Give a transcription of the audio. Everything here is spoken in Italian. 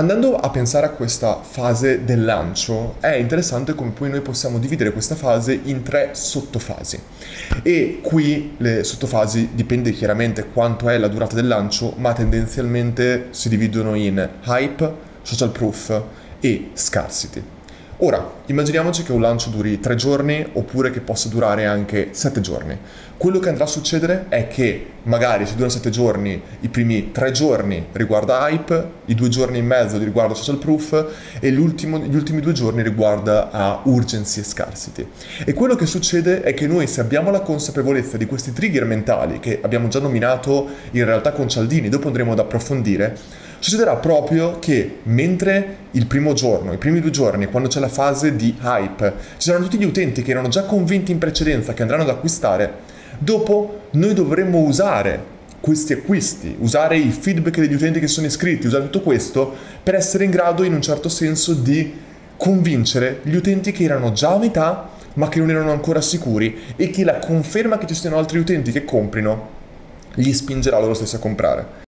Andando a pensare a questa fase del lancio, è interessante come poi noi possiamo dividere questa fase in tre sottofasi. E qui le sottofasi dipende chiaramente quanto è la durata del lancio, ma tendenzialmente si dividono in hype, social proof e scarcity. Ora, immaginiamoci che un lancio duri tre giorni oppure che possa durare anche sette giorni. Quello che andrà a succedere è che magari se dura sette giorni, i primi tre giorni riguarda hype, i due giorni e mezzo riguarda social proof e gli ultimi due giorni riguarda a urgency e scarcity. E quello che succede è che noi se abbiamo la consapevolezza di questi trigger mentali che abbiamo già nominato in realtà con Cialdini, dopo andremo ad approfondire, succederà proprio che mentre il primo giorno, i primi due giorni, quando c'è la fase di hype, ci saranno tutti gli utenti che erano già convinti in precedenza che andranno ad acquistare, dopo noi dovremmo usare questi acquisti, usare i feedback degli utenti che sono iscritti, usare tutto questo per essere in grado in un certo senso di convincere gli utenti che erano già a metà ma che non erano ancora sicuri e che la conferma che ci siano altri utenti che comprino gli spingerà loro stessi a comprare.